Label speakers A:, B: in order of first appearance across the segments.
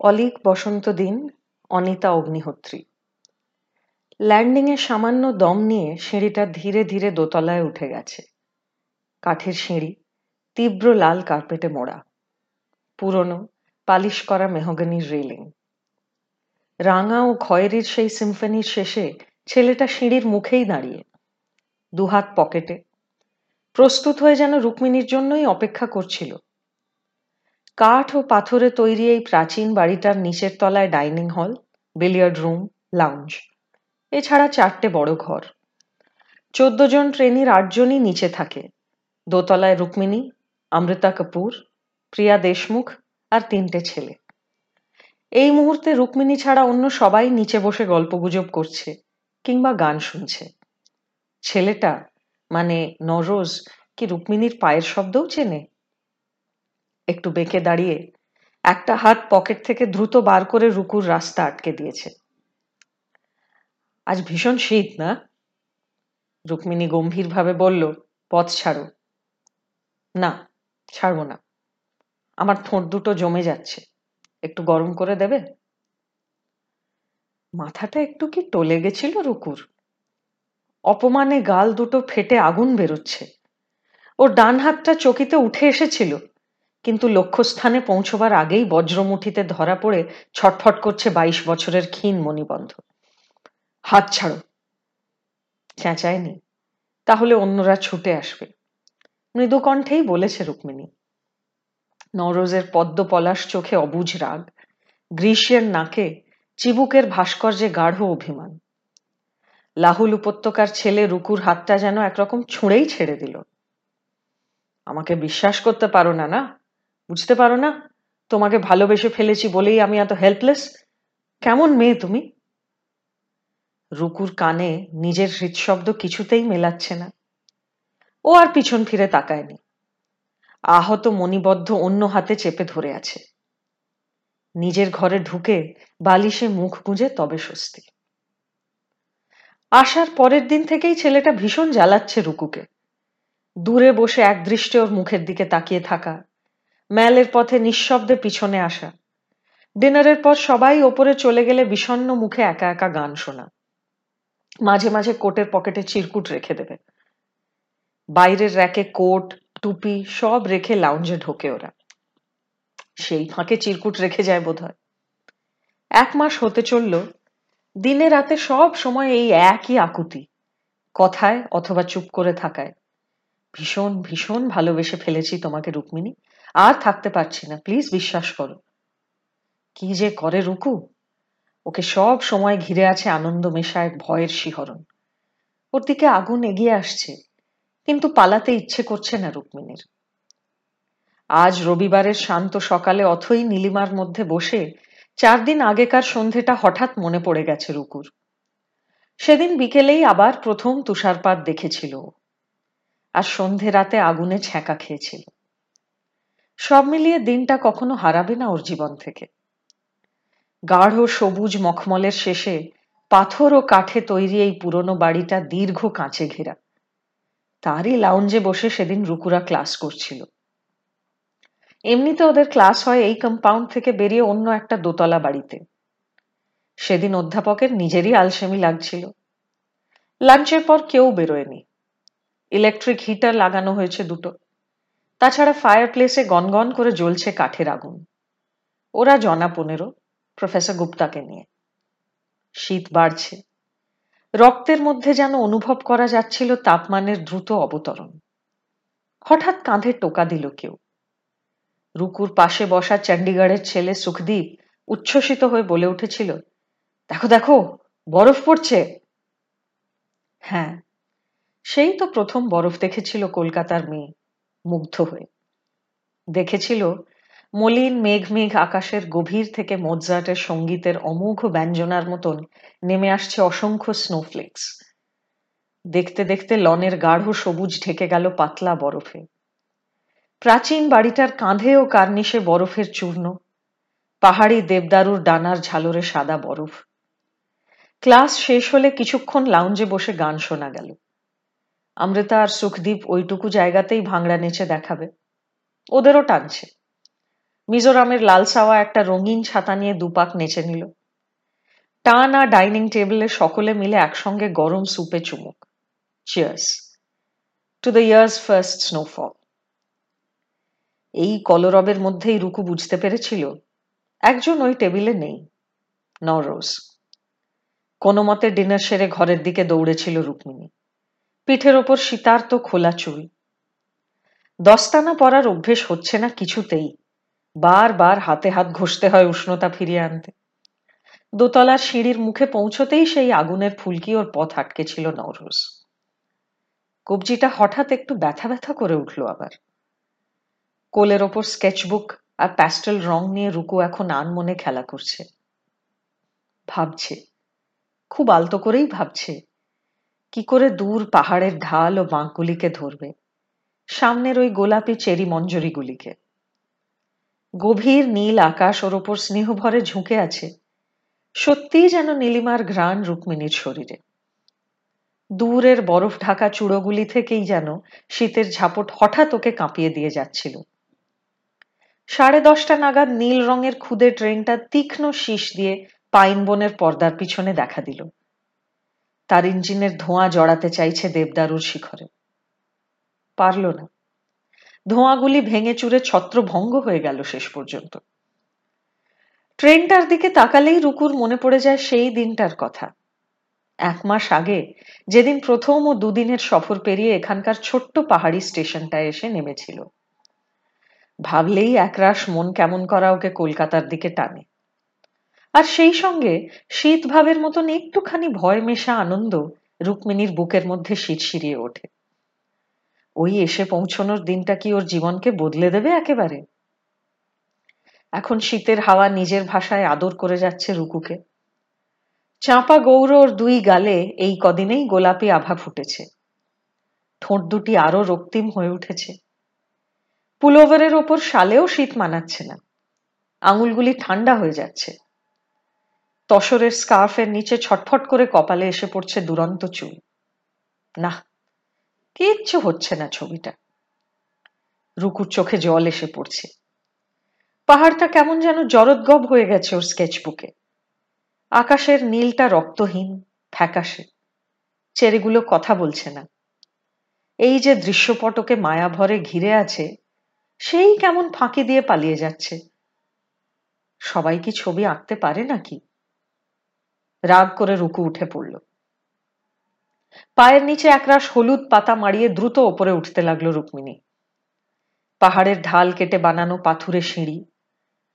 A: অলিক বসন্ত দিন, অনিতা অগ্নিহোত্রী। ল্যান্ডিংয়ে সামান্য দম নিয়ে সিঁড়িটা ধীরে ধীরে দোতলায় উঠে গেছে। কাঠের সিঁড়ি, তীব্র লাল কার্পেটে মোড়া। পুরনো, পালিশ করা মেহগনির রেলিং। রাঙা ও খয়েরির সেই সিম্ফনির শেষে ছেলেটা সিঁড়ির মুখেই দাঁড়িয়ে। দুহাত পকেটে। প্রস্তুত হয়ে যেন রুক্মিণীর জন্যই অপেক্ষা করছিল। কাঠ ও পাথরে তৈরি এই প্রাচীন বাড়িটার নিচের তলায় dining hall, billiard room, lounge. এছাড়া চারটে বড় ঘর। চোদ্দ জন ট্রেনির আটজনই নিচে থাকে। দোতলায় রুক্মিণী, অমৃতা কাপুর, প্রিয়া দেশমুখ আর তিনটে ছেলে। এই মুহূর্তে রুক্মিণী ছাড়া অন্য সবাই নিচে বসে গল্পগুজব করছে কিংবা গান শুনছে। ছেলেটা মানে নরোজ, কি রুক্মিণীর পায়ের শব্দও চেনে? একটু বেঁকে দাঁড়িয়ে একটা হাত পকেট থেকে দ্রুত বার করে রুকুর রাস্তা আটকে দিয়েছে। আজ ভীষণ শীত, না? রুক্মিণী গম্ভীরভাবে বলল, পথ ছাড়ো। না, ছাড়বো না। আমার ঠোঁট দুটো জমে যাচ্ছে। একটু গরম করে দেবে? মাথাটা একটু কি টলে গেছিল রুকুর? অপমানে গাল দুটো ফেটে আগুন বেরোচ্ছে। ওর ডান হাতটা চকিতে উঠে এসেছিল। কিন্তু লক্ষ্যস্থানে পৌঁছবার আগেই বজ্রমুঠিতে ধরা পড়ে ছটফট করছে বাইশ বছরের ক্ষীণ মণিবন্ধ। হাত ছাড়ো। চেঁচায়নি। তাহলে অন্যরা ছুটে আসবে। মৃদু কণ্ঠেই বলেছে রুক্মিণী নরোজের পদ্ম পলাশ চোখে অবুঝ রাগ, গ্রীষ্মের নাকে চিবুকের ভাস্কর্যে গাঢ় অভিমান। লাহুল উপত্যকার ছেলে রুকুর হাতটা যেন একরকম ছুঁড়েই ছেড়ে দিল। আমাকে বিশ্বাস করতে পারো না না বুঝতে পারো না? তোমাকে ভালোবেসে ফেলেছি বলেই আমি এত হেল্পলেস কেমন মেয়ে তুমি? রুকুর কানে নিজের হৃৎশব্দ কিছুতেই মেলাচ্ছে না। ও আর পিছন ফিরে তাকায়নি। আহত মণিবদ্ধ অন্য হাতে চেপে ধরে আছে। নিজের ঘরে ঢুকে বালিশে মুখ গুঁজে তবে স্বস্তি। আসার পরের দিন থেকেই ছেলেটা ভীষণ জ্বালাচ্ছে রুকুকে। দূরে বসে একদৃষ্টে ওর মুখের দিকে তাকিয়ে থাকা ম্যালের পথে নিঃশব্দে পিছনে আসা। ডিনারের পর সবাই ওপরে চলে গেলে বিষণ্ন মুখে একা একা গান শোনা। মাঝে মাঝে কোটের পকেটে চিরকুট রেখে দেবে। বাইরের র্যাকে কোট, টুপি সব রেখে লাউঞ্জে ঢোকে ওরা। সেই ফাঁকে চিরকুট রেখে যায় বোধ হয় এক মাস হতে চলল, দিনে রাতে সব সময় এই একই আকুতি, কথায় অথবা চুপ করে থাকায়। ভীষণ ভীষণ ভালোবেসে ফেলেছি তোমাকে রুক্মিণী। আর থাকতে পারছি না। প্লিজ বিশ্বাস করো। কি যে করে রুকু? ওকে সব সময় ঘিরে আছে আনন্দ মেশা এক ভয়ের শিহরণ। ওর দিকে আগুন এগিয়ে আসছে, কিন্তু পালাতে ইচ্ছে করছে না রুক্মিণীর। আজ রবিবারের শান্ত সকালে অথই নীলিমার মধ্যে বসে চার দিন আগেকার সন্ধেটা হঠাৎ মনে পড়ে গেছে রুকুর। সেদিন বিকেলেই আবার প্রথম তুষারপাত দেখেছিল আর সন্ধে রাতে আগুনে ছ্যাঁকা খেয়েছিল। সব মিলিয়ে দিনটা কখনো হারাবে না ওর জীবন থেকে। গাঢ় সবুজ মখমলের শেষে পাথর ও কাঠে তৈরি এই পুরনো বাড়িটা দীর্ঘ কাঁচে ঘেরা। তারই লাউঞ্জে বসে সেদিন রুকুরা ক্লাস করছিল। এমনিতে ওদের ক্লাস হয় এই কম্পাউন্ড থেকে বেরিয়ে অন্য একটা দোতলা বাড়িতে। সেদিন অধ্যাপকের নিজেরই আলসেমি লাগছিল। লাঞ্চের পর কেউ বেরোয়নি। ইলেকট্রিক হিটার লাগানো হয়েছে দুটো। তাছাড়া ফায়ার প্লেসে গনগন করে জ্বলছে কাঠের আগুন। ওরা জনা পনেরো প্রফেসর গুপ্তাকে নিয়ে। শীত বাড়ছে। রক্তের মধ্যে যেন অনুভব করা যাচ্ছিল তাপমানের দ্রুত অবতরণ। হঠাৎ কাঁধে টোকা দিল কেউ। রুকুর পাশে বসা চণ্ডীগড়ের ছেলে সুখদীপ উচ্ছ্বসিত হয়ে বলে উঠেছিল, দেখো দেখো, বরফ পড়ছে। হ্যাঁ সেই তো প্রথম বরফ দেখেছিল কলকাতার মেয়ে। মুগ্ধ হয়ে দেখেছিল মলিন মেঘ মেঘ আকাশের গভীর থেকে মোজার্টের সঙ্গীতের অমোঘ ব্যঞ্জনার মতন নেমে আসছে অসংখ্য স্নোফ্লেক্স দেখতে দেখতে লনের গাঢ় সবুজ ঢেকে গেল পাতলা বরফে। প্রাচীন বাড়িটার কাঁধে ও কার্নিশে বরফের চূর্ণ। পাহাড়ি দেবদারুর ডানার ঝালরে সাদা বরফ। ক্লাস শেষ হলে কিছুক্ষণ লাউঞ্জে বসে গান শোনা গেল। অমৃতা আর সুখদীপ ওইটুকু জায়গাতেই ভাঙড়া নেচে দেখাবে। ওদেরও টানছে। মিজোরামের লাল সাওয়া একটা রঙিন ছাতা নিয়ে দুপাক নেচে নিল। টান আর ডাইনিং টেবিলে সকলে মিলে একসঙ্গে গরম সুপে চুমুক। Cheers to the years first snowfall এই কলরবের মধ্যেই রুকু বুঝতে পেরেছিল, একজন ওই টেবিলে নেই নরোজ কোনো মতে ডিনার সেরে ঘরের দিকে দৌড়েছিল রুক্মিণী। পিঠের ওপর শীতার্ত খোলা চুল। দস্তানা পরার অভ্যেস হচ্ছে না কিছুতেই। বারবার হাতে হাত ঘষতে হয় উষ্ণতা ফিরিয়ে আনতে। দোতলার সিঁড়ির মুখে পৌঁছতেই সেই আগুনের ফুলকি ওর পথ আটকে ছিল নরোজ কবজিটা হঠাৎ একটু ব্যথা ব্যথা করে উঠল আবার। কোলের ওপর স্কেচবুক আর প্যাস্টেল রং নিয়ে রুকু এখন আনমনে খেলা করছে। ভাবছে। খুব আলতো করেই ভাবছে। কি করে দূর পাহাড়ের ঢাল ও বাঁকগুলিকে ধরবে? সামনের ওই গোলাপি চেরি মঞ্জরিগুলিকে। গভীর নীল আকাশ ওর ওপর স্নেহভরে ঝুঁকে আছে। সত্যিই যেন নীলিমার ঘ্রাণ রুক্মিণীর শরীরে। দূরের বরফ ঢাকা চূড়োগুলি থেকেই যেন শীতের ঝাপট হঠাৎ ওকে কাঁপিয়ে দিয়ে যাচ্ছিল। সাড়ে দশটা নাগাদ নীল রঙের খুদে ট্রেনটা তীক্ষ্ণ শীষ দিয়ে পাইন বনের পর্দার পিছনে দেখা দিল। তার ইঞ্জিনের ধোঁয়া জড়াতে চাইছে দেবদারুর শিখরে। পারল না। ধোঁয়াগুলি ভেঙে চুরে ছত্রভঙ্গ হয়ে গেল শেষ পর্যন্ত। ট্রেনটার দিকে তাকালেই রুকুর মনে পড়ে যায় সেই দিনটার কথা। এক মাস আগে, যেদিন প্রথম ও দুদিনের সফর পেরিয়ে এখানকার ছোট্ট পাহাড়ি স্টেশনটায় এসে নেমেছিল। ভাবলেই একরাশ মন কেমন করা ওকে কলকাতার দিকে টানে। আর সেই সঙ্গে শীত ভাবের মতন একটুখানি ভয় মেশা আনন্দ রুক্মিণীর বুকের মধ্যে শীত সিরিয়ে ওঠে। ওই এসে পৌঁছনোর দিনটা কি ওর জীবনকে বদলে দেবে একেবারে? এখন শীতের হাওয়া নিজের ভাষায় আদর করে যাচ্ছে রুকুকে। চাঁপা গৌর ওর দুই গালে এই কদিনেই গোলাপি আভা ফুটেছে। ঠোঁট দুটি আরও রক্তিম হয়ে উঠেছে। পুলোভারের ওপর শালেও শীত মানাচ্ছে না। আঙুলগুলি ঠান্ডা হয়ে যাচ্ছে। তসরের স্কার্ফের নিচে ছটফট করে কপালে এসে পড়ছে দুরন্ত চুল। না, কিচ্ছু হচ্ছে না ছবিটা। রুকুর চোখে জল এসে পড়ছে। পাহাড়টা কেমন যেন জরদগব হয়ে গেছে ওর স্কেচবুকে। আকাশের নীলটা রক্তহীন, ফ্যাকাশে। চেরেগুলো কথা বলছে না। এই যে দৃশ্যপটকে মায়া ভরে ঘিরে আছে, সেই কেমন ফাঁকি দিয়ে পালিয়ে যাচ্ছে। সবাই কি ছবি আঁকতে পারে নাকি? রাগ করে রুকু উঠে পড়ল। পায়ের নিচে একরাশ হলুদ পাতা মারিয়ে দ্রুত ওপরে উঠতে লাগল রুক্মিণী। পাহাড়ের ঢাল কেটে বানানো পাথুরে সিঁড়ি।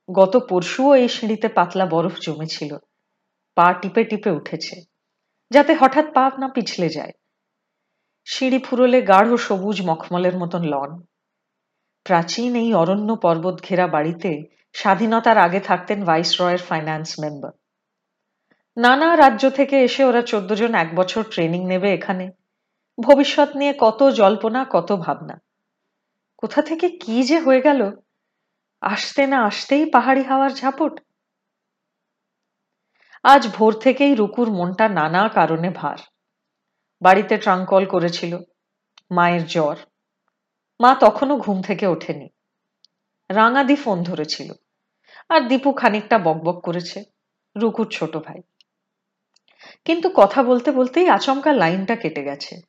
A: গত পরশুও এই সিঁড়িতে পাতলা বরফ জমেছিল। পা টিপে টিপে উঠেছে, যাতে হঠাৎ পা না পিছলে যায়। সিঁড়ি ফুরলে গাঢ় সবুজ মখমলের মতন লন। প্রাচীন এই অরণ্য পর্বত ঘেরা বাড়িতে স্বাধীনতার আগে থাকতেন ভাইস রয়ের ফাইন্যান্স মেম্বার। নানা রাজ্য থেকে এসে ওরা চোদ্দ জন এক বছর ট্রেনিং নেবে এখানে। ভবিষ্যৎ নিয়ে কত জল্পনা, কত ভাবনা। কোথা থেকে কি যে হয়ে গেল? আসতে না আসতেই পাহাড়ি হাওয়ার ঝাপট। আজ ভোর থেকেই রুকুর মনটা নানা কারণে ভার। বাড়িতে ট্রাঙ্কল করেছিল, মায়ের জ্বর। মা তখনও ঘুম থেকে ওঠেনি। রাঙাদি ফোন ধরেছিল, আর দীপু খানিকটা বকবক করেছে, রুকুর ছোট ভাই। কিন্তু কথা বলতে বলতেই আচমকা লাইনটা কেটে গেছে।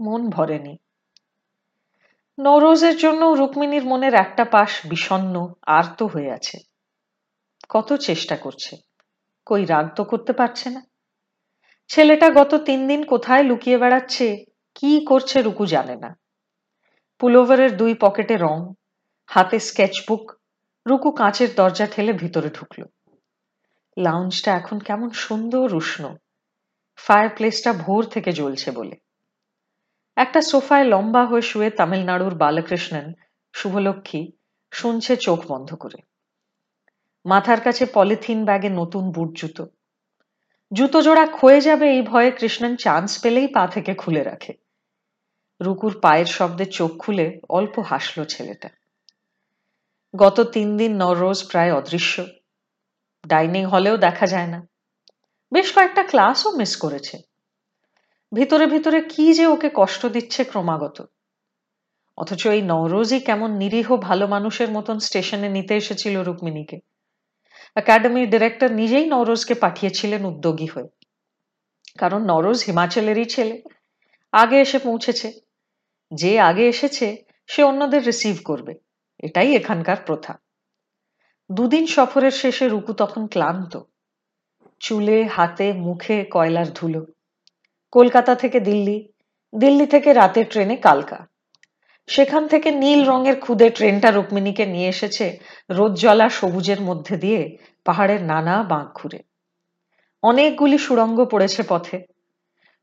A: মন ভরেনি। নৌরোজের জন্য রুক্মিণীর মনের একটা পাশ বিষণ্ন আর্ত হয়ে আছে। কত চেষ্টা করছে। কই রাগ তো করতে পারছে না। ছেলেটা গত তিন দিন কোথায় লুকিয়ে বেড়াচ্ছে, কি করছে রুকু জানে না। পুলোভারের দুই পকেটে রং, হাতে স্কেচবুক, রুকু কাঁচের দরজা ঠেলে ভিতরে ঢুকল। লাউঞ্জটা এখন কেমন সুন্দর উষ্ণ। ফায়ার প্লেসটা ভোর থেকে জ্বলছে বলে। একটা সোফায় লম্বা হয়ে শুয়ে তামিলনাড়ুর বালকৃষ্ণন, শুভলক্ষ্মী, শুনছে চোখ বন্ধ করে। মাথার কাছে পলিথিন ব্যাগে নতুন বুট জুতো। জুতো জোড়া ক্ষয়ে যাবে এই ভয়ে কৃষ্ণন চান্স পেলেই পা থেকে খুলে রাখে। রুকুর পায়ের শব্দে চোখ খুলে অল্প হাসল ছেলেটা। গত তিন দিন নররোজ প্রায় অদৃশ্য। ডাইনিং হলেও দেখা যায় না। বেশ কয়েকটা ক্লাসও মিস করেছে। ভিতরে ভিতরে কি যে ওকে কষ্ট দিচ্ছে ক্রমাগত। অথচ এই নওরোজই কেমন নিরীহ ভালো মানুষের মতন স্টেশনে নিতে এসেছিল রুক্মিণীকে। একাডেমির ডিরেক্টর নিজেই নওরোজকে পাঠিয়েছিলেন উদ্যোগী হয়ে। কারণ নরোজ হিমাচলেরই ছেলে। আগে এসে পৌঁছেছে। যে আগে এসেছে, সে অন্যদের রিসিভ করবে। এটাই এখানকার প্রথা। দুদিন সফরের শেষে রুকু তখন ক্লান্ত। চুলে, হাতে, মুখে কয়লার ধুলো। কলকাতা থেকে দিল্লি দিল্লি থেকে রাতের ট্রেনে কালকা। সেখান থেকে নীল রঙের খুদে ট্রেনটা রুক্মিণীকে নিয়ে এসেছে রোদজলা সবুজের মধ্যে দিয়ে পাহাড়ের নানা বাঁক ঘুরে। অনেকগুলি সুড়ঙ্গ পড়েছে পথে।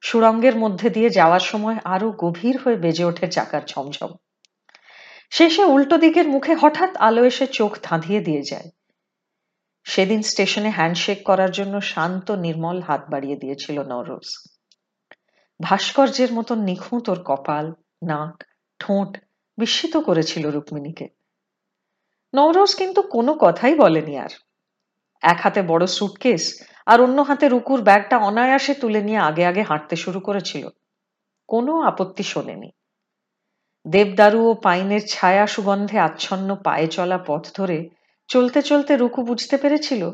A: সুড়ঙ্গের মধ্যে দিয়ে যাওয়ার সময় আরও গভীর হয়ে বেজে ওঠে চাকার ঝমঝম। শেষে উল্টো দিকের মুখে হঠাৎ আলো এসে চোখ ধাঁধিয়ে দিয়ে যায়। সেদিন স্টেশনে হ্যান্ডশেক করার জন্য শান্ত, নির্মল হাত বাড়িয়ে দিয়েছিল নরোজ ভাস্কর্যের মতন নিখুঁত ওর কপাল, নাক, ঠোঁট বিস্মিত করেছিল রুক্মিণীকে। নওরোজ কিন্তু কোনো কথাই বলেনি আর। এক হাতে বড় সুটকেস আর অন্য হাতে রুকুর ব্যাগটা অনায়াসে তুলে নিয়ে আগে আগে হাঁটতে শুরু করেছিল। কোনো আপত্তি শোনেনি। দেবদারু ও পাইনের ছায়া সুগন্ধে আচ্ছন্ন পায়ে চলা পথ ধরে চলতে চলতে রুকু বুঝতে পেরেছিল?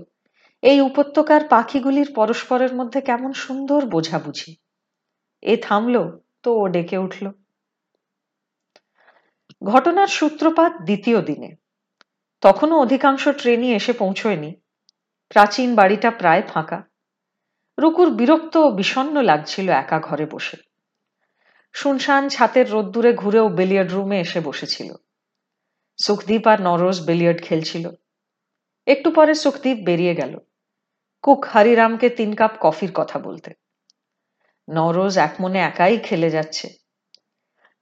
A: এই উপত্যকার পাখিগুলির পরস্পরের মধ্যে কেমন সুন্দর বোঝাবুঝি। এ থামল, তো ও ডেকে উঠল। ঘটনার সূত্রপাত দ্বিতীয় দিনে। তখনও অধিকাংশ ট্রেনই এসে পৌঁছয়নি। প্রাচীন বাড়িটা প্রায় ফাঁকা। রুকুর বিরক্ত ও বিষণ্ন লাগছিল একা ঘরে বসে। শুনশান ছাতের রোদ্দুরে ঘুরেও বেলিয়ার্ড রুমে এসে বসেছিল। সুখদীপ আর নরোজ বেলিয়ার্ড খেলছিল। একটু পরে সুখদীপ বেরিয়ে গেল। কুক হরিরামকে তিন কাপ কফির কথা বলতে। নরোজ একমনে একাই খেলে যাচ্ছে।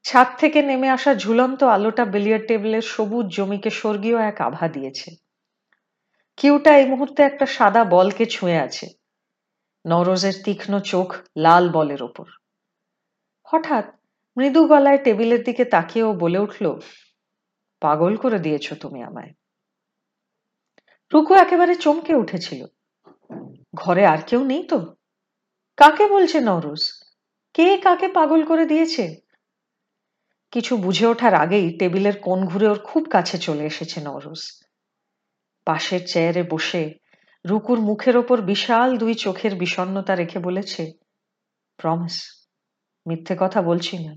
A: ছাদ থেকে নেমে আসা ঝুলন্ত আলোটা বিলিয়ার টেবিলের সবুজ জমিকে স্বর্গীয় এক আভা দিয়েছে। কিউটা এই মুহূর্তে একটা সাদা বলকে ছুঁয়ে আছে। নরোজের তীক্ষ্ণ চোখ লাল বলের ওপর। হঠাৎ মৃদু গলায় টেবিলের দিকে তাকিয়েও বলে উঠল, পাগল করে দিয়েছ তুমি আমায়। রুকু একেবারে চমকে উঠেছিল। ঘরে আর কেউ নেই তো? কাকে বলছে নরোজ কে কাকে পাগল করে দিয়েছে? কিছু বুঝে ওঠার আগেই টেবিলের কোণ ঘুরে ওর খুব কাছে চলে এসেছে নরোজ পাশের চেয়ারে বসে রুকুর মুখের ওপর বিশাল দুই চোখের বিষণ্নতা রেখে বলেছে প্রমিস মিথ্যে কথা বলছি না।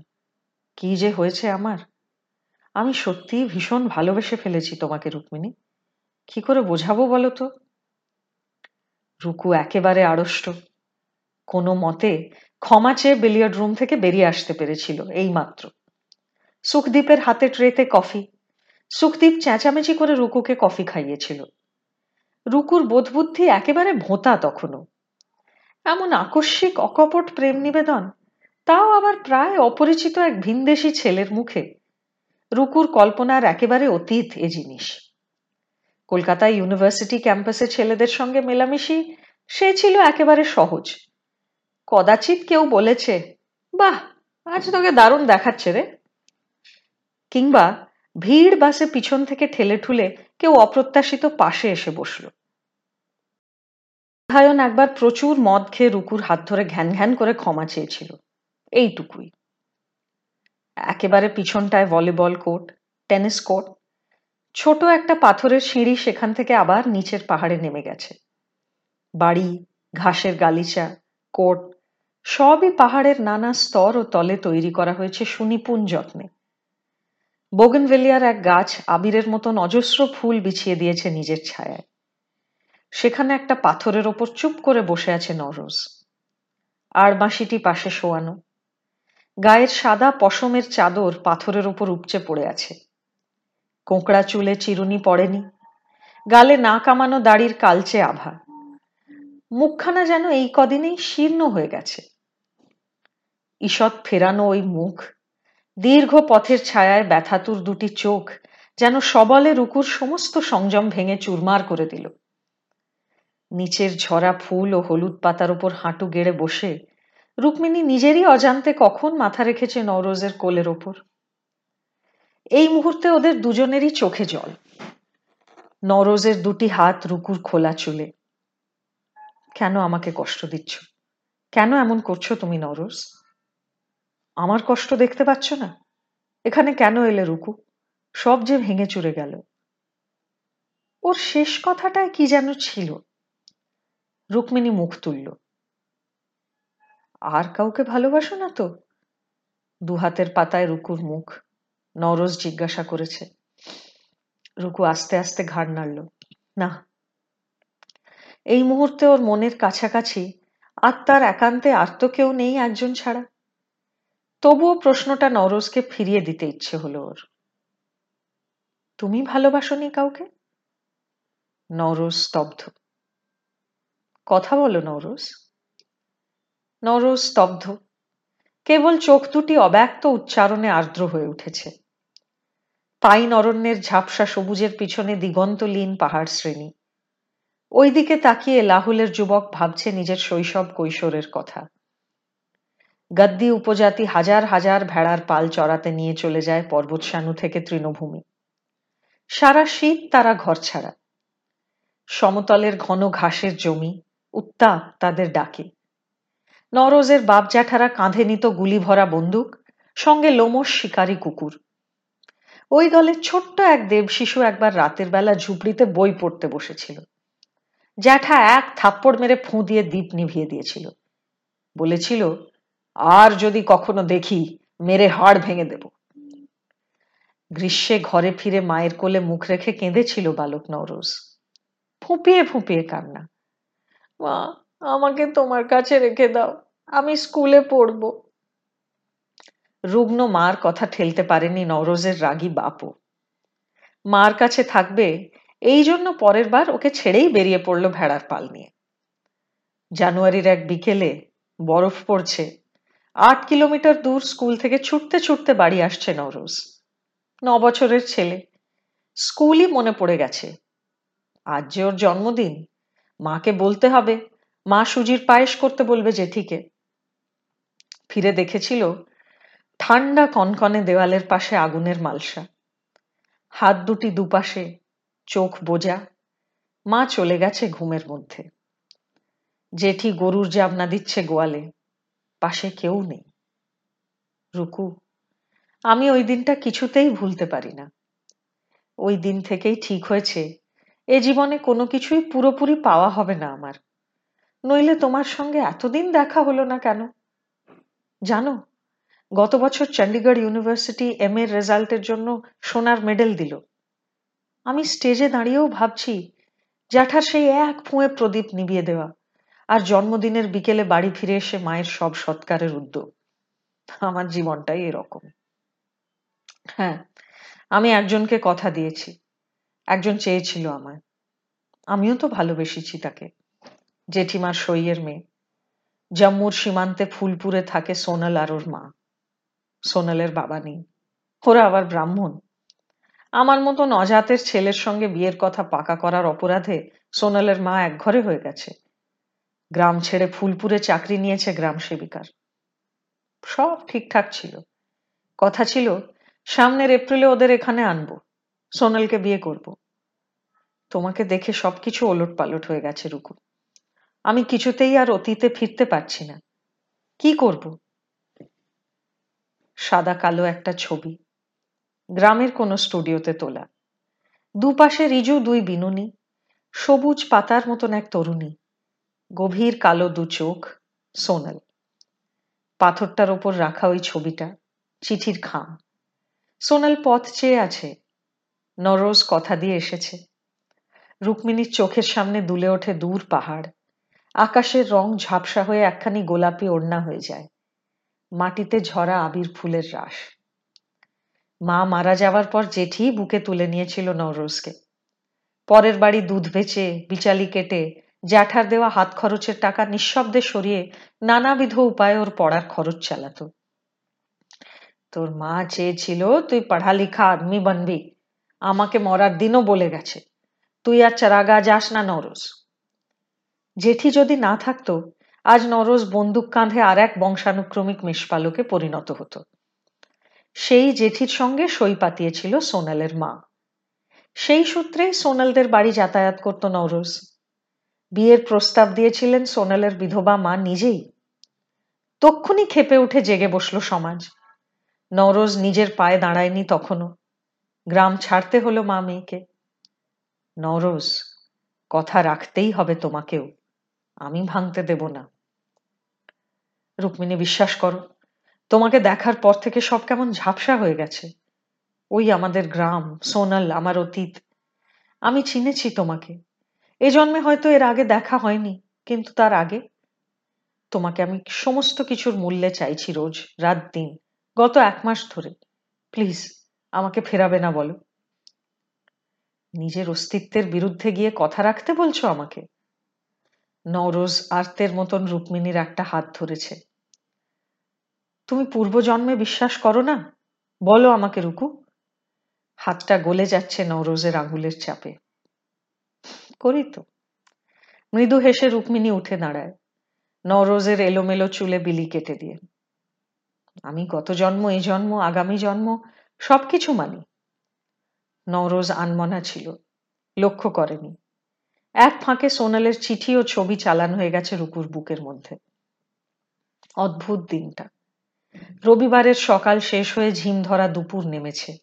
A: কি যে হয়েছে আমার? আমি সত্যিই ভীষণ ভালোবেসে ফেলেছি তোমাকে, রুক্মিণী। কি করে বোঝাবো বলো তো? রুকু একেবারে আড়ষ্ট। কোনো মতে ক্ষমা চেয়ে বিলিয়ার্ড রুম থেকে বেরিয়ে আসতে পেরেছিল এই মাত্র সুখদীপের হাতে ট্রেতে কফি। সুখদীপ চেঁচামেচি করে রুকুকে কফি খাইয়েছিল। রুকুর বোধবুদ্ধি একেবারে ভোঁতা তখনও। এমন আকস্মিক অকপট প্রেম নিবেদন, তাও আবার প্রায় অপরিচিত এক ভিনদেশি ছেলের মুখে। রুকুর কল্পনার একেবারে অতীত এ জিনিস। কলকাতায় ইউনিভার্সিটি ক্যাম্পাসে ছেলেদের সঙ্গে মেলামেশি, সে ছিল একেবারে সহজ। কদাচিৎ কেউ বলেছে, বাহ, আজ তোকে দারুণ দেখাচ্ছে রে। কিংবা ভিড় বাসে পিছন থেকে ঠেলে ঠুলে কেউ অপ্রত্যাশিত পাশে এসে বসল। ধায়ন একবার প্রচুর মদ খেয়ে রুকুর হাত ধরে ঘ্যান ঘ্যান করে ক্ষমা চেয়েছিল। এইটুকুই। একেবারে পিছনটায় ভলিবল কোর্ট, টেনিস কোর্ট ছোট একটা পাথরের সিঁড়ি সেখান থেকে আবার নিচের পাহাড়ে নেমে গেছে। বাড়ি, ঘাসের গালিচা, কোট, সবই পাহাড়ের নানা স্তর ও তলে তৈরি করা হয়েছে সুনিপুণ যত্নে। বোগেনভেলিয়ার এক গাছ আবিরের মতন অজস্র ফুল বিছিয়ে দিয়েছে নিজের ছায়ায়। সেখানে একটা পাথরের ওপর চুপ করে বসে আছে নরোজ। আর বাঁশিটি পাশে শোয়ানো। গায়ের সাদা পশমের চাদর পাথরের ওপর উপচে পড়ে আছে। কোঁকড়া চুলে চিরুনি পড়েনি। গালে না কামানো দাড়ির কালচে আভা। মুখখানা যেন এই কদিনেই শীর্ণ হয়ে গেছে। ঈষৎ ফেরানো ওই মুখ, দীর্ঘ পথের ছায়ায় ব্যথাতুর দুটি চোখ যেন সবলে রুকুর সমস্ত সংযম ভেঙে চুরমার করে দিল। নিচের ঝরা ফুল ও হলুদ পাতার উপর হাঁটু গেড়ে বসে রুক্মিণী নিজেরই অজান্তে কখন মাথা রেখেছে নওরোজের কোলের ওপর। এই মুহূর্তে ওদের দুজনেরই চোখে জল। নরোজের দুটি হাত রুকুর খোলা চুলে। কেন আমাকে কষ্ট দিচ্ছ? কেন এমন করছ তুমি নরোজ আমার কষ্ট দেখতে পাচ্ছ না? এখানে কেন এলে রুকু? সব যে ভেঙে চুরে গেল। ওর শেষ কথাটায় কি যেন ছিল? রুক্মিণী মুখ তুলল। আর কাউকে ভালোবাসো না তো? দুহাতের পাতায় রুকুর মুখ। নরজ জিজ্ঞাসা করেছে। রুকু আস্তে আস্তে ঘাড় নাড়ল। না। এই মুহূর্তে ওর মনের কাছাকাছি আত্মার একান্তে আর তো কেউ নেই একজন ছাড়া। তবুও প্রশ্নটা নরজকে ফিরিয়ে দিতে ইচ্ছে হলো ওর। তুমি ভালোবাসনি কাউকে? নরজ স্তব্ধ। কথা বলো নরজ নরজ স্তব্ধ। কেবল চোখ দুটি অব্যক্ত উচ্চারণে আর্দ্র হয়ে উঠেছে। পাইন অরণ্যের ঝাপসা সবুজের পিছনে দিগন্তলীন পাহাড় শ্রেণি। ওইদিকে তাকিয়ে লাহুলের যুবক ভাবছে নিজের শৈশব কৈশোরের কথা। গদ্দি উপজাতি হাজার হাজার ভেড়ার পাল চড়াতে নিয়ে চলে যায় পর্বতসানু থেকে তৃণভূমি। সারা শীত তারা ঘর ছাড়া। সমতলের ঘন ঘাসের জমি, উত্তাপ তাদের ডাকে। নরজের বাপ জ্যাঠারা কাঁধে নিত গুলি ভরা বন্দুক, সঙ্গে লোমস শিকারী কুকুর। ওই দলের ছোট্ট এক দেব শিশু একবার রাতের বেলা ঝুপড়িতে বই পড়তে বসেছিল। জ্যাঠা এক থাপ্পড় মেরে ফুঁ দিয়ে দ্বীপ নিভিয়ে দিয়েছিল। বলেছিল, আর যদি কখনো দেখি, মেরে হাড় ভেঙে দেব। গ্রীষ্মে ঘরে ফিরে মায়ের কোলে মুখ রেখে কেঁদেছিল বালক নরোজ ফুঁপিয়ে ফুঁপিয়ে কান্না, মা আমাকে তোমার কাছে রেখে দাও। আমি স্কুলে পড়ব। রুগ্ন মার কথা ঠেলতে পারেনি নরোজের রাগী বাপও মার কাছে থাকবে, এই জন্য পরের বার ওকে ছেড়েই বেরিয়ে পড়ল ভেড়ার পাল নিয়ে। জানুয়ারির এক বিকেলে বরফ পড়ছে। আট কিলোমিটার দূর স্কুল থেকে ছুটতে ছুটতে বাড়ি আসছে নরোজ ন বছরের ছেলে। স্কুলই মনে পড়ে গেছে। আজ যে ওর জন্মদিন, মাকে বলতে হবে। মা সুজির পায়েস করতে বলবে জেঠিকে। ফিরে দেখেছিল ঠান্ডা কনকনে দেওয়ালের পাশে আগুনের মালসা। হাত দুটি দুপাশে, চোখ বোজা মা চলে গেছে ঘুমের মধ্যে। জেঠি গরুর জাবনা দিচ্ছে গোয়ালে, পাশে কেউ নেই। রুকু, আমি ওই দিনটা কিছুতেই ভুলতে পারি না। ওই দিন থেকেই ঠিক হয়েছে, এ জীবনে কোনো কিছুই পুরোপুরি পাওয়া হবে না আমার। নইলে তোমার সঙ্গে এতদিন দেখা হলো না কেন? জানো, গত বছর চণ্ডীগড় ইউনিভার্সিটি এম এর রেজাল্টের জন্য সোনার মেডেল দিল। আমি স্টেজে দাঁড়িয়েও ভাবছি, জ্যাঠার সেই এক ফুঁয়ে প্রদীপ নিবিয়ে দেওয়া আর জন্মদিনের বিকেলে বাড়ি ফিরে এসে মায়ের সব সৎকারের উদ্যোগ। আমার জীবনটাই এরকম। হ্যাঁ আমি একজনকে কথা দিয়েছি, একজন চেয়েছিল আমায়। আমিও তো ভালোবেসেছি তাকে। জেঠিমার সইয়ের মেয়ে। জম্মুর সীমান্তে ফুলপুরে থাকে সোনাল আর ওর মা। সোনালের বাবা নেই। ওরা আবার ব্রাহ্মণ। আমার মতন অজাতের ছেলের সঙ্গে বিয়ের কথা পাকা করার অপরাধে সোনালের মা একঘরে হয়ে গেছে। গ্রাম ছেড়ে ফুলপুরে চাকরি নিয়েছে গ্রাম সেবিকার। সব ঠিকঠাক ছিল। কথা ছিল, সামনের এপ্রিলে ওদের এখানে আনব। সোনালকে বিয়ে করব। তোমাকে দেখে সবকিছু ওলট পালট হয়ে গেছে, রুকু। আমি কিছুতেই আর অতীতে ফিরতে পারছি না। কি করব? সাদা কালো একটা ছবি। গ্রামের কোনো স্টুডিওতে তোলা। দুপাশে রিজু, দুই বিনুনি। সবুজ পাতার মতন এক তরুণী। গভীর কালো দু চোখ, সোনাল। পাথরটার ওপর রাখা ওই ছবিটা, চিঠির খাম। সোনাল পথ চেয়ে আছে। নরোজ কথা দিয়ে এসেছে। রুক্মিণীর চোখের সামনে দুলে ওঠে দূর পাহাড়। আকাশের রং ঝাপসা হয়ে একখানি গোলাপি ওড়না হয়ে যায়। মাটিতে ঝরা আবির ফুলের রাস মা মারা যাওয়ার পর জেঠি বুকে তুলে নিয়েছিল নরোজকে পরের বাড়ি দুধ বেচে, বিচালি কেটে, জ্যাঠার দেওয়া হাত খরচের টাকা নিঃশব্দে সরিয়ে নানাবিধ উপায়ে ওর পড়ার খরচ চালাতো। তোর মা চেয়েছিল তুই পড়ালিখা আদমি বানবি। আমাকে মরার দিনও বলে গেছে। তুই আর চারাগা যাস না নরোজ জেঠি যদি না থাকতো, আজ নরোজ বন্দুক কাঁধে আর এক বংশানুক্রমিক মেষপালকে পরিণত হতো। সেই জেঠির সঙ্গে সই পাতিয়েছিল সোনালের মা। সেই সূত্রেই সোনালদের বাড়ি যাতায়াত করত নরোজ। বিয়ের প্রস্তাব দিয়েছিলেন সোনালের বিধবা মা নিজেই। তক্ষুনি খেপে উঠে জেগে বসল সমাজ। নরোজ নিজের পায়ে দাঁড়ায়নি তখনও। গ্রাম ছাড়তে হলো মা মেয়েকে। নরোজ, কথা রাখতেই হবে তোমাকেও। আমি ভাঙতে দেব না। রুক্মিণী, বিশ্বাস করো, তোমাকে দেখার পর থেকে সব কেমন ঝাপসা হয়ে গেছে। ওই আমাদের গ্রাম, সোনাল, আমার অতীত। আমি চিনেছি তোমাকে। এ জন্মে হয়তো এর আগে দেখা হয়নি, কিন্তু তার আগে তোমাকে আমি সমস্ত কিছুর মূল্যে চাইছি রোজ, রাত, দিন, গত এক মাস ধরে। প্লিজ, আমাকে ফেরাবে না বলো। নিজের অস্তিত্বের বিরুদ্ধে গিয়ে কথা রাখতে বলছো আমাকে? নওরোজ আর্তের মতন রুক্মিণীর একটা হাত ধরেছে। তুমি পূর্বজন্মে বিশ্বাস করো না? বলো আমাকে, রুকু। হাতটা গলে যাচ্ছে নওরোজের আঙুলের চাপে। করি তো। মৃদু হেসে রুক্মিণী উঠে দাঁড়ায়। নরোজের এলোমেলো চুলে বিলি কেটে দিয়ে। আমি গত জন্ম এই জন্ম, আগামী জন্ম, সবকিছু মানি। নওরোজ আনমনা ছিল। লক্ষ্য করেনি। এক ফাঁকে সোনালের চিঠি ও ছবি চালান হয়ে গেছে রুকুর বুকের মধ্যে। অদ্ভুত দিনটা। রবিবারের সকাল শেষ হয়ে ঝিম ধরা দুপুর নেমেছে।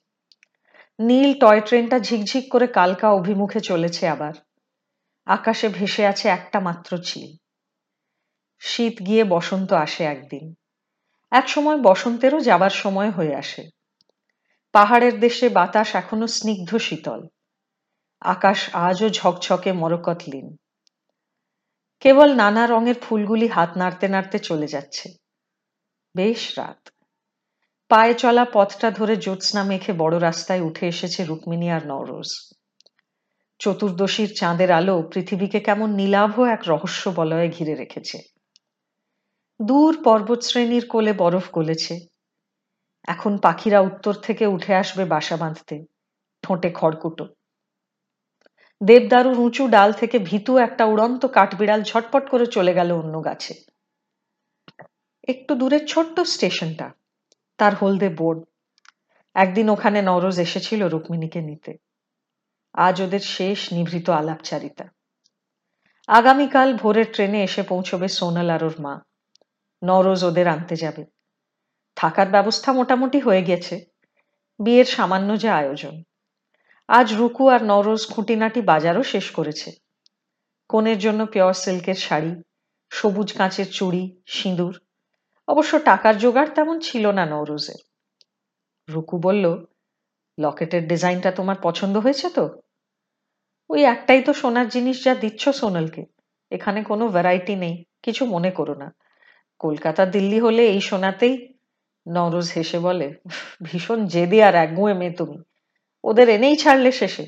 A: নীল টয় ট্রেনটা ঝিকঝিক করে কালকা অভিমুখে চলেছে আবার। আকাশে ভেসে আছে একটা মাত্র চিল। শীত গিয়ে বসন্ত আসে একদিন। এক সময় বসন্তেরও যাবার সময় হয়ে আসে। পাহাড়ের দেশে বাতাস এখনও স্নিগ্ধ শীতল। আকাশ আজও ঝকঝকে মরকতলীন। কেবল নানা রঙের ফুলগুলি হাত নাড়তে নাড়তে চলে যাচ্ছে। বেশ রাত। পায়ে চলা পথটা ধরে জ্যোৎস্না মেখে বড় রাস্তায় উঠে এসেছে রুক্মিণী আর নরোজ চতুর্দশীর চাঁদের আলো পৃথিবীকে কেমন নীলাভ এক রহস্য বলয়ে ঘিরে রেখেছে। দূর পর্বতশ্রেণীর কোলে বরফ গলেছে। এখন পাখিরা উত্তর থেকে উঠে আসবে বাসা বাঁধতে, ঠোঁটে খড়কুটো। দেবদারুর উঁচু ডাল থেকে ভীতু একটা উড়ন্ত কাঠবিড়াল ঝটপট করে চলে গেল অন্য গাছে। একটু দূরের ছোট্ট স্টেশনটা, তার হলদে বোর্ড। একদিন ওখানে নরোজ এসেছিল রুক্মিণীকে নিতে। আজ ওদের শেষ নিভৃত আলাপচারিতা। আগামীকাল ভোরের ট্রেনে এসে পৌঁছবে সোনাল আর ওর মা। নরোজ ওদের আনতে যাবে। থাকার ব্যবস্থা মোটামুটি হয়ে গেছে। বিয়ের সামান্য যে আয়োজন। আজ রুকু আর নরোজ খুঁটিনাটি বাজারও শেষ করেছে। কনের জন্য পিওর সিল্কের শাড়ি, সবুজ কাঁচের চুড়ি, সিঁদুর। অবশ্য টাকার জোগাড় তেমন ছিল না নওরোজের রুকু বলল, লকেটের ডিজাইনটা তোমার পছন্দ হয়েছে তো? ওই একটাই তো সোনার জিনিস যা দিচ্ছ সোনালকে। এখানে কোনো ভ্যারাইটি নেই, কিছু মনে করো না। কলকাতা দিল্লি হলে এই সোনাতেই। নরোজ হেসে বলে ভীষণ জেদি আর একগুঁয়ে মেয়ে তুমি। ওদের এনেই ছাড়লে শেষে।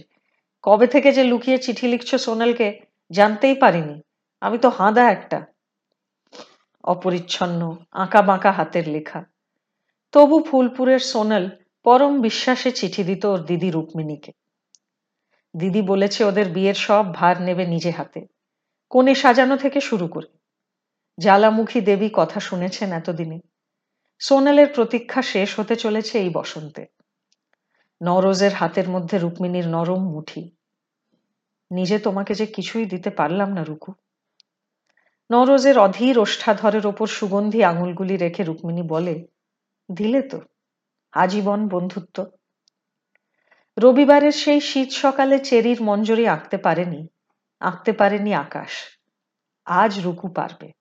A: কবে থেকে যে লুকিয়ে চিঠি লিখছো সোনালকে, জানতেই পারিনি। আমি তো হাঁদা একটা। অপরিচ্ছন্ন আঁকা বাঁকা হাতের লেখা। তবু ফুলপুরের সোনাল পরম বিশ্বাসে চিঠি দিত ওর দিদি রুক্মিণীকে। দিদি বলেছে ওদের বিয়ের সব ভার নেবে নিজে হাতে। কোণে সাজানো থেকে শুরু করে। জ্বালামুখী দেবী কথা শুনেছেন এতদিনে। সোনালের প্রতীক্ষা শেষ হতে চলেছে এই বসন্তে। নরোজের হাতের মধ্যে রুক্মিণীর নরম মুঠি। নিজে তোমাকে যে কিছুই দিতে পারলাম না, রুকু। নরোজের অধীর ওষ্ঠাধরের ওপর সুগন্ধি আঙুলগুলি রেখে রুক্মিণী বলে, দিলে তো, আজীবন বন্ধুত্ব। রবিবারের সেই শীত সকালে চেরির মঞ্জরি আঁকতে পারেনি আঁকতে পারেনি আকাশ। আজ রুকু পারবে।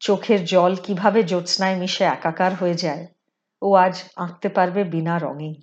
A: চোখের জল কীভাবে জ্যোৎস্নায় মিশে একাকার হয়ে যায়, ও আজ আঁকতে পারবে বিনা রঙেই।